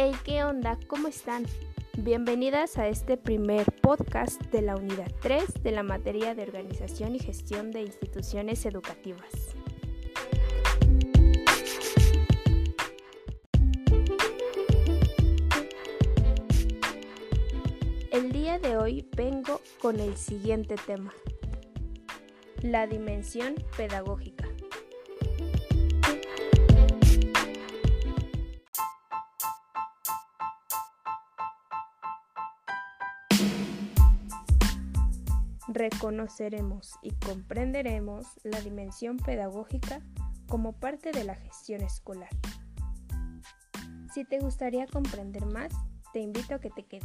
Hey, ¿qué onda? ¿Cómo están? Bienvenidas a este primer podcast de la unidad 3 de la materia de organización y gestión de instituciones educativas. El día de hoy vengo con el siguiente tema, la dimensión pedagógica. Reconoceremos y comprenderemos la dimensión pedagógica como parte de la gestión escolar. Si te gustaría comprender más, te invito a que te quedes.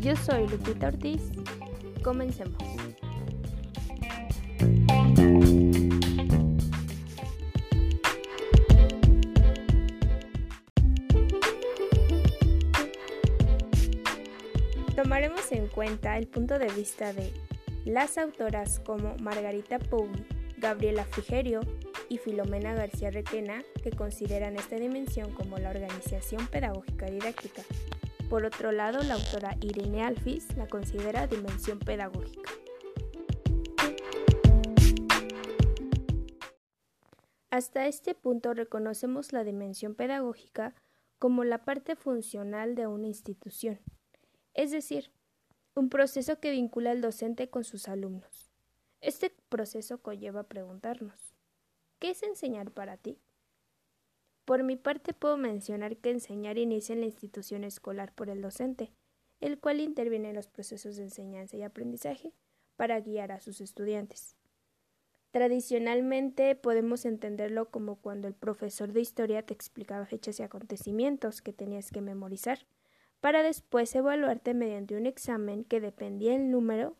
Yo soy Lupita Ortiz. Comencemos. En cuenta el punto de vista de las autoras como Margarita Pou, Gabriela Frigerio y Filomena García Requena, que consideran esta dimensión como la organización pedagógica didáctica. Por otro lado, la autora Irene Alfis la considera dimensión pedagógica. Hasta este punto reconocemos la dimensión pedagógica como la parte funcional de una institución, es decir, un proceso que vincula al docente con sus alumnos. Este proceso conlleva preguntarnos, ¿qué es enseñar para ti? Por mi parte puedo mencionar que enseñar inicia en la institución escolar por el docente, el cual interviene en los procesos de enseñanza y aprendizaje para guiar a sus estudiantes. Tradicionalmente podemos entenderlo como cuando el profesor de historia te explicaba fechas y acontecimientos que tenías que memorizar, para después evaluarte mediante un examen que dependía del número,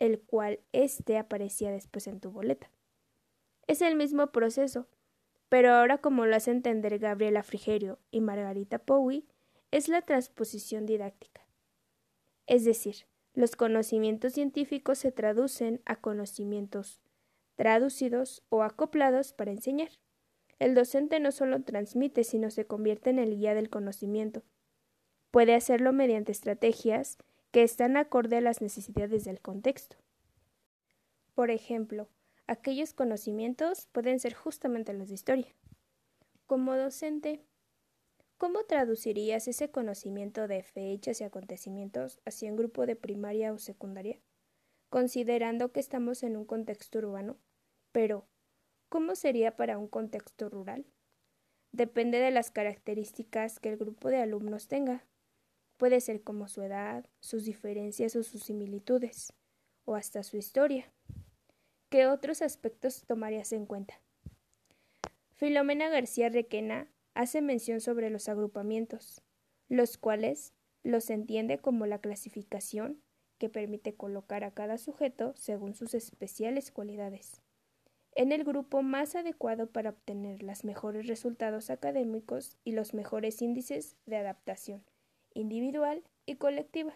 el cual éste aparecía después en tu boleta. Es el mismo proceso, pero ahora como lo hace entender Gabriela Frigerio y Margarita Powie, es la transposición didáctica. Es decir, los conocimientos científicos se traducen a conocimientos traducidos o acoplados para enseñar. El docente no solo transmite, sino se convierte en el guía del conocimiento. Puede hacerlo mediante estrategias que están acorde a las necesidades del contexto. Por ejemplo, aquellos conocimientos pueden ser justamente los de historia. Como docente, ¿cómo traducirías ese conocimiento de fechas y acontecimientos hacia un grupo de primaria o secundaria? considerando que estamos en un contexto urbano. Pero, ¿cómo sería para un contexto rural? Depende de las características que el grupo de alumnos tenga. Puede ser como su edad, sus diferencias o sus similitudes, o hasta su historia. ¿Qué otros aspectos tomarías en cuenta? Filomena García Requena hace mención sobre los agrupamientos, los cuales los entiende como la clasificación que permite colocar a cada sujeto según sus especiales cualidades en el grupo más adecuado para obtener los mejores resultados académicos y los mejores índices de adaptación individual y colectiva.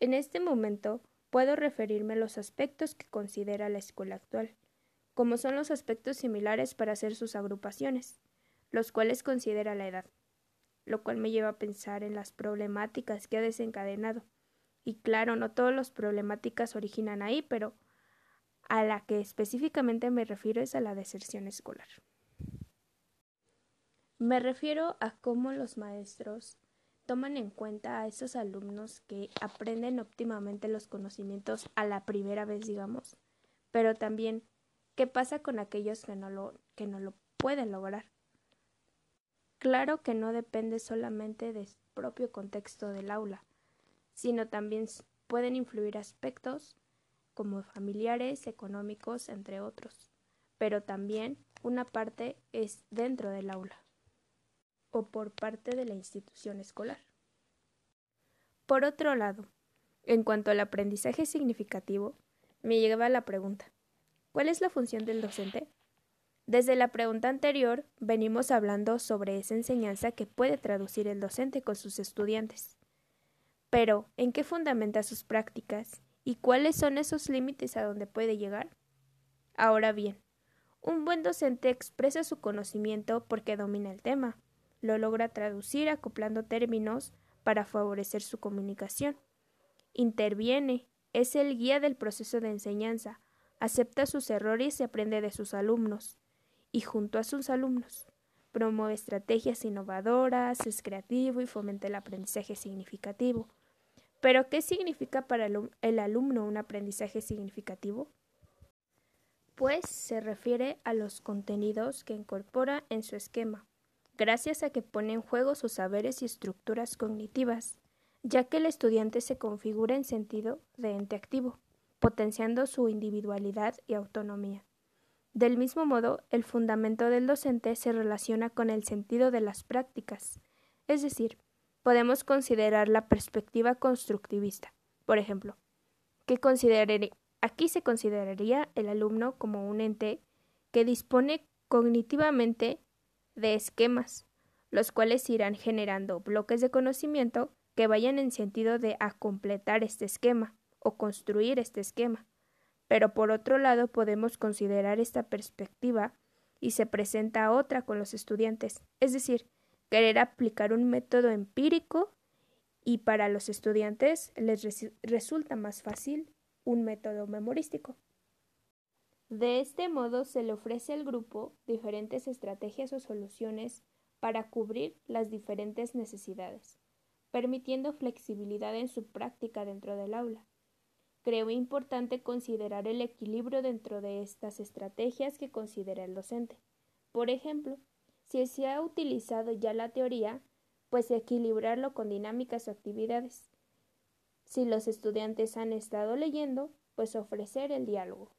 En este momento puedo referirme a los aspectos que considera la escuela actual, como son los aspectos similares para hacer sus agrupaciones, los cuales considera la edad, lo cual me lleva a pensar en las problemáticas que ha desencadenado y claro, no todas las problemáticas originan ahí, pero a la que específicamente me refiero es a la deserción escolar. Me refiero a cómo los maestros toman en cuenta a esos alumnos que aprenden óptimamente los conocimientos a la primera vez, digamos, pero también qué pasa con aquellos que no lo, que no lo pueden lograr. Claro que no depende solamente del propio contexto del aula, sino también pueden influir aspectos como familiares, económicos, entre otros. Pero también una parte es dentro del aula o por parte de la institución escolar. Por otro lado, en cuanto al aprendizaje significativo, me llegaba la pregunta, ¿cuál es la función del docente? Desde la pregunta anterior, venimos hablando sobre esa enseñanza que puede traducir el docente con sus estudiantes. Pero, ¿en qué fundamenta sus prácticas y cuáles son esos límites a donde puede llegar? Ahora bien, un buen docente expresa su conocimiento porque domina el tema, lo logra traducir acoplando términos para favorecer su comunicación. Interviene, es el guía del proceso de enseñanza, acepta sus errores y aprende de sus alumnos, y junto a sus alumnos. Promueve estrategias innovadoras, es creativo y fomenta el aprendizaje significativo. Pero, ¿qué significa para el alumno un aprendizaje significativo? Pues se refiere a los contenidos que incorpora en su esquema, gracias a que pone en juego sus saberes y estructuras cognitivas, ya que el estudiante se configura en sentido de ente activo, potenciando su individualidad y autonomía. Del mismo modo, el fundamento del docente se relaciona con el sentido de las prácticas, es decir, podemos considerar la perspectiva constructivista. Por ejemplo, que aquí se consideraría el alumno como un ente que dispone cognitivamente de esquemas, los cuales irán generando bloques de conocimiento que vayan en sentido de a completar este esquema o construir este esquema. Pero por otro lado podemos considerar esta perspectiva y se presenta otra con los estudiantes, es decir, querer aplicar un método empírico y para los estudiantes les resulta más fácil un método memorístico. De este modo se le ofrece al grupo diferentes estrategias o soluciones para cubrir las diferentes necesidades, permitiendo flexibilidad en su práctica dentro del aula. Creo importante considerar el equilibrio dentro de estas estrategias que considera el docente. Por ejemplo, si se ha utilizado ya la teoría, pues equilibrarlo con dinámicas o actividades. Si los estudiantes han estado leyendo, pues ofrecer el diálogo.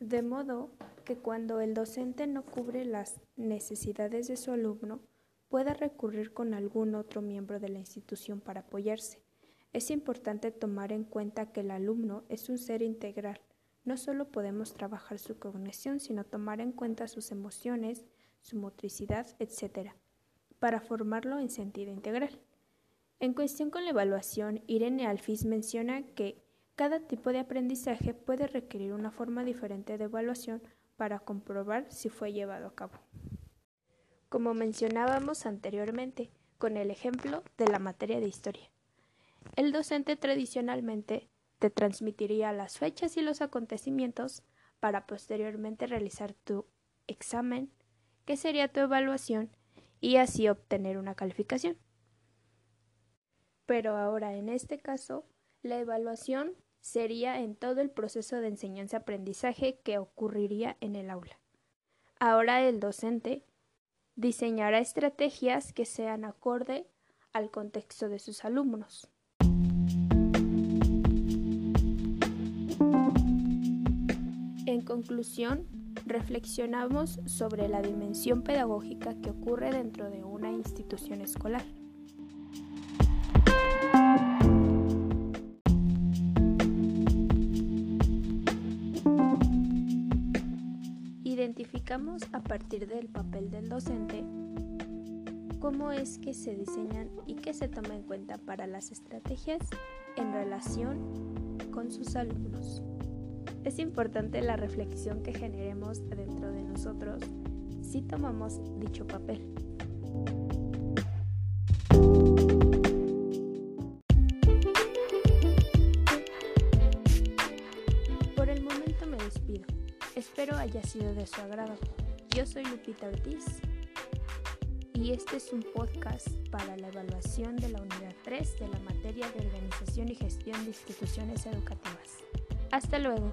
De modo que cuando el docente no cubre las necesidades de su alumno, pueda recurrir con algún otro miembro de la institución para apoyarse. Es importante tomar en cuenta que el alumno es un ser integral. No solo podemos trabajar su cognición, sino tomar en cuenta sus emociones, su motricidad, etc., para formarlo en sentido integral. En cuestión con la evaluación, Irene Alfis menciona que cada tipo de aprendizaje puede requerir una forma diferente de evaluación para comprobar si fue llevado a cabo. Como mencionábamos anteriormente, con el ejemplo de la materia de historia. El docente tradicionalmente te transmitiría las fechas y los acontecimientos para posteriormente realizar tu examen, que sería tu evaluación, y así obtener una calificación. Pero ahora en este caso, la evaluación sería en todo el proceso de enseñanza-aprendizaje que ocurriría en el aula. Ahora el docente diseñará estrategias que sean acorde al contexto de sus alumnos. En conclusión, reflexionamos sobre la dimensión pedagógica que ocurre dentro de una institución escolar. A partir del papel del docente cómo es que se diseñan y qué se toma en cuenta para las estrategias en relación con sus alumnos. Es importante la reflexión que generemos dentro de nosotros si tomamos dicho papel. Espero haya sido de su agrado. Yo soy Lupita Ortiz y este es un podcast para la evaluación de la unidad 3 de la materia de organización y gestión de instituciones educativas. Hasta luego.